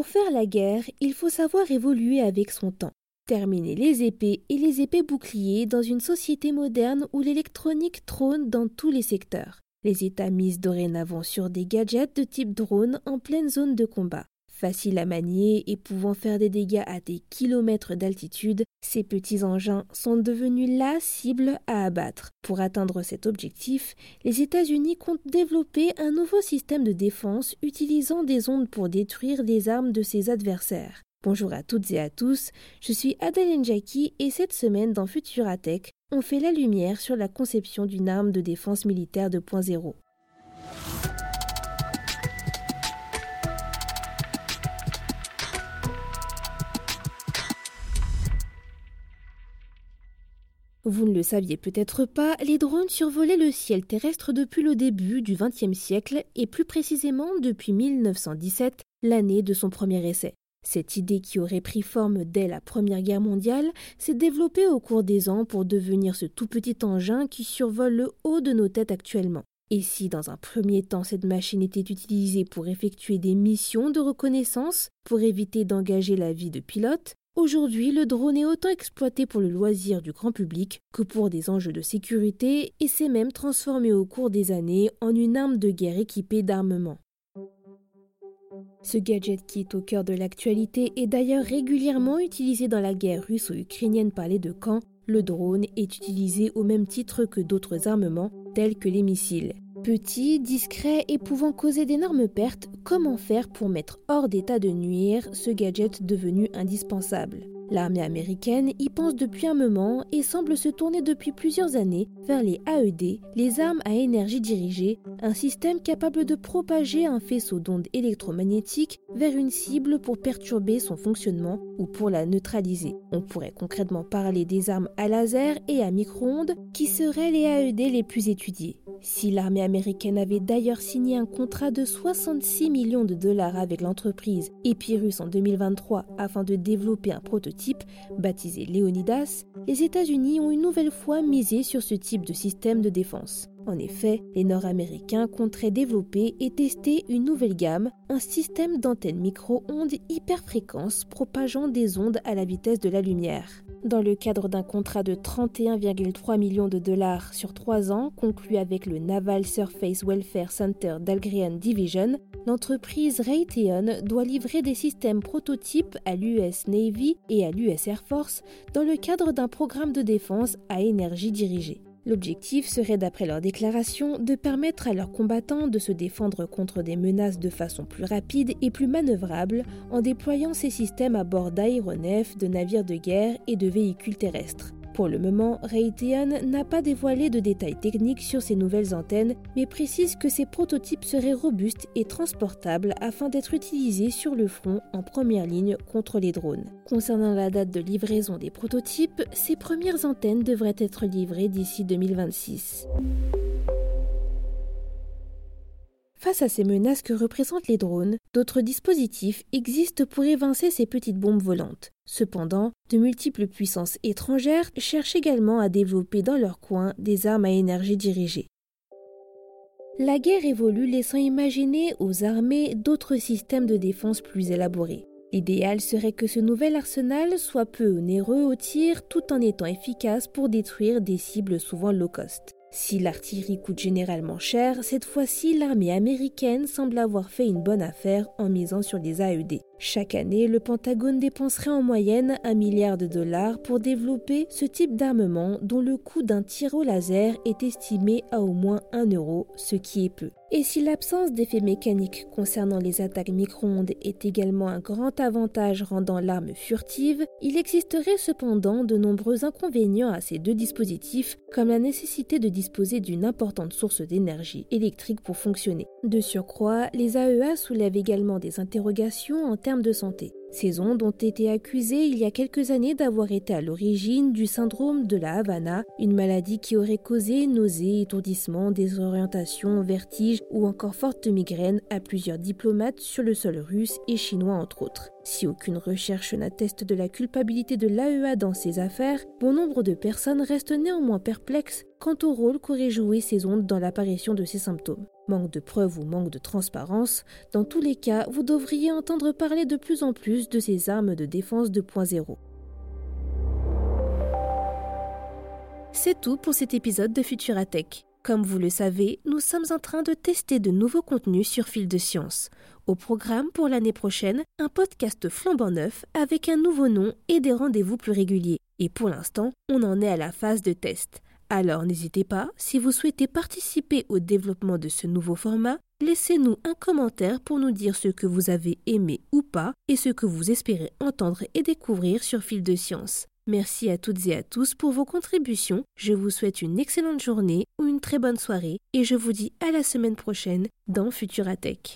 Pour faire la guerre, il faut savoir évoluer avec son temps. Terminer les épées et les épées boucliers dans une société moderne où l'électronique trône dans tous les secteurs. Les États misent dorénavant sur des gadgets de type drone en pleine zone de combat. Faciles à manier et pouvant faire des dégâts à des kilomètres d'altitude, ces petits engins sont devenus la cible à abattre. Pour atteindre cet objectif, les États-Unis comptent développer un nouveau système de défense utilisant des ondes pour détruire les armes de ses adversaires. Bonjour à toutes et à tous, je suis Adeline Jackie et cette semaine dans Futuratech, on fait la lumière sur la conception d'une arme de défense militaire 2.0. Vous ne le saviez peut-être pas, les drones survolaient le ciel terrestre depuis le début du XXe siècle et plus précisément depuis 1917, l'année de son premier essai. Cette idée qui aurait pris forme dès la Première Guerre mondiale s'est développée au cours des ans pour devenir ce tout petit engin qui survole le haut de nos têtes actuellement. Et si dans un premier temps cette machine était utilisée pour effectuer des missions de reconnaissance, pour éviter d'engager la vie de pilote, Aujourd'hui, le drone est autant exploité pour le loisir du grand public que pour des enjeux de sécurité et s'est même transformé au cours des années en une arme de guerre équipée d'armement. Ce gadget qui est au cœur de l'actualité est d'ailleurs régulièrement utilisé dans la guerre russe ou ukrainienne par les deux camps. Le drone est utilisé au même titre que d'autres armements tels que les missiles. Petit, discret et pouvant causer d'énormes pertes, comment faire pour mettre hors d'état de nuire ce gadget devenu indispensable? L'armée américaine y pense depuis un moment et semble se tourner depuis plusieurs années vers les AED, les armes à énergie dirigée, un système capable de propager un faisceau d'ondes électromagnétiques vers une cible pour perturber son fonctionnement ou pour la neutraliser. On pourrait concrètement parler des armes à laser et à micro-ondes qui seraient les AED les plus étudiées. Si l'armée américaine avait d'ailleurs signé un contrat de 66 millions de dollars avec l'entreprise Epirus en 2023 afin de développer un prototype baptisé Leonidas, les États-Unis ont une nouvelle fois misé sur ce type de système de défense. En effet, les Nord-Américains compteraient développer et tester une nouvelle gamme, un système d'antennes micro-ondes hyperfréquences propageant des ondes à la vitesse de la lumière. Dans le cadre d'un contrat de 31,3 millions de dollars sur trois ans conclu avec le Naval Surface Welfare Center d'Algrian Division, l'entreprise Raytheon doit livrer des systèmes prototypes à l'US Navy et à l'US Air Force dans le cadre d'un programme de défense à énergie dirigée. L'objectif serait, d'après leur déclaration, de permettre à leurs combattants de se défendre contre des menaces de façon plus rapide et plus manœuvrable en déployant ces systèmes à bord d'aéronefs, de navires de guerre et de véhicules terrestres. Pour le moment, Raytheon n'a pas dévoilé de détails techniques sur ces nouvelles antennes, mais précise que ces prototypes seraient robustes et transportables afin d'être utilisés sur le front en première ligne contre les drones. Concernant la date de livraison des prototypes, ces premières antennes devraient être livrées d'ici 2026. Face à ces menaces que représentent les drones, d'autres dispositifs existent pour évincer ces petites bombes volantes. Cependant, de multiples puissances étrangères cherchent également à développer dans leur coin des armes à énergie dirigée. La guerre évolue laissant imaginer aux armées d'autres systèmes de défense plus élaborés. L'idéal serait que ce nouvel arsenal soit peu onéreux au tir tout en étant efficace pour détruire des cibles souvent low cost. Si l'artillerie coûte généralement cher, cette fois-ci l'armée américaine semble avoir fait une bonne affaire en misant sur les AED. Chaque année, le Pentagone dépenserait en moyenne un milliard de dollars pour développer ce type d'armement dont le coût d'un tir au laser est estimé à au moins 1 euro, ce qui est peu. Et si l'absence d'effet mécanique concernant les attaques micro-ondes est également un grand avantage rendant l'arme furtive, il existerait cependant de nombreux inconvénients à ces deux dispositifs, comme la nécessité de disposer d'une importante source d'énergie électrique pour fonctionner. De surcroît, les AEA soulèvent également des interrogations en termes de santé. Ces ondes ont été accusées il y a quelques années d'avoir été à l'origine du syndrome de la Havana, une maladie qui aurait causé nausées, étourdissements, désorientation, vertiges ou encore fortes migraines à plusieurs diplomates sur le sol russe et chinois entre autres. Si aucune recherche n'atteste de la culpabilité de l'AEA dans ces affaires, bon nombre de personnes restent néanmoins perplexes quant au rôle qu'auraient joué ces ondes dans l'apparition de ces symptômes. Manque de preuves ou manque de transparence, dans tous les cas, vous devriez entendre parler de plus en plus de ces armes de défense 2.0. C'est tout pour cet épisode de Futuratech. Comme vous le savez, nous sommes en train de tester de nouveaux contenus sur Fil de Science. Au programme pour l'année prochaine, un podcast flambant neuf avec un nouveau nom et des rendez-vous plus réguliers. Et pour l'instant, on en est à la phase de test. Alors n'hésitez pas, si vous souhaitez participer au développement de ce nouveau format, laissez-nous un commentaire pour nous dire ce que vous avez aimé ou pas et ce que vous espérez entendre et découvrir sur Fil de Science. Merci à toutes et à tous pour vos contributions. Je vous souhaite une excellente journée ou une très bonne soirée et je vous dis à la semaine prochaine dans Futuratech.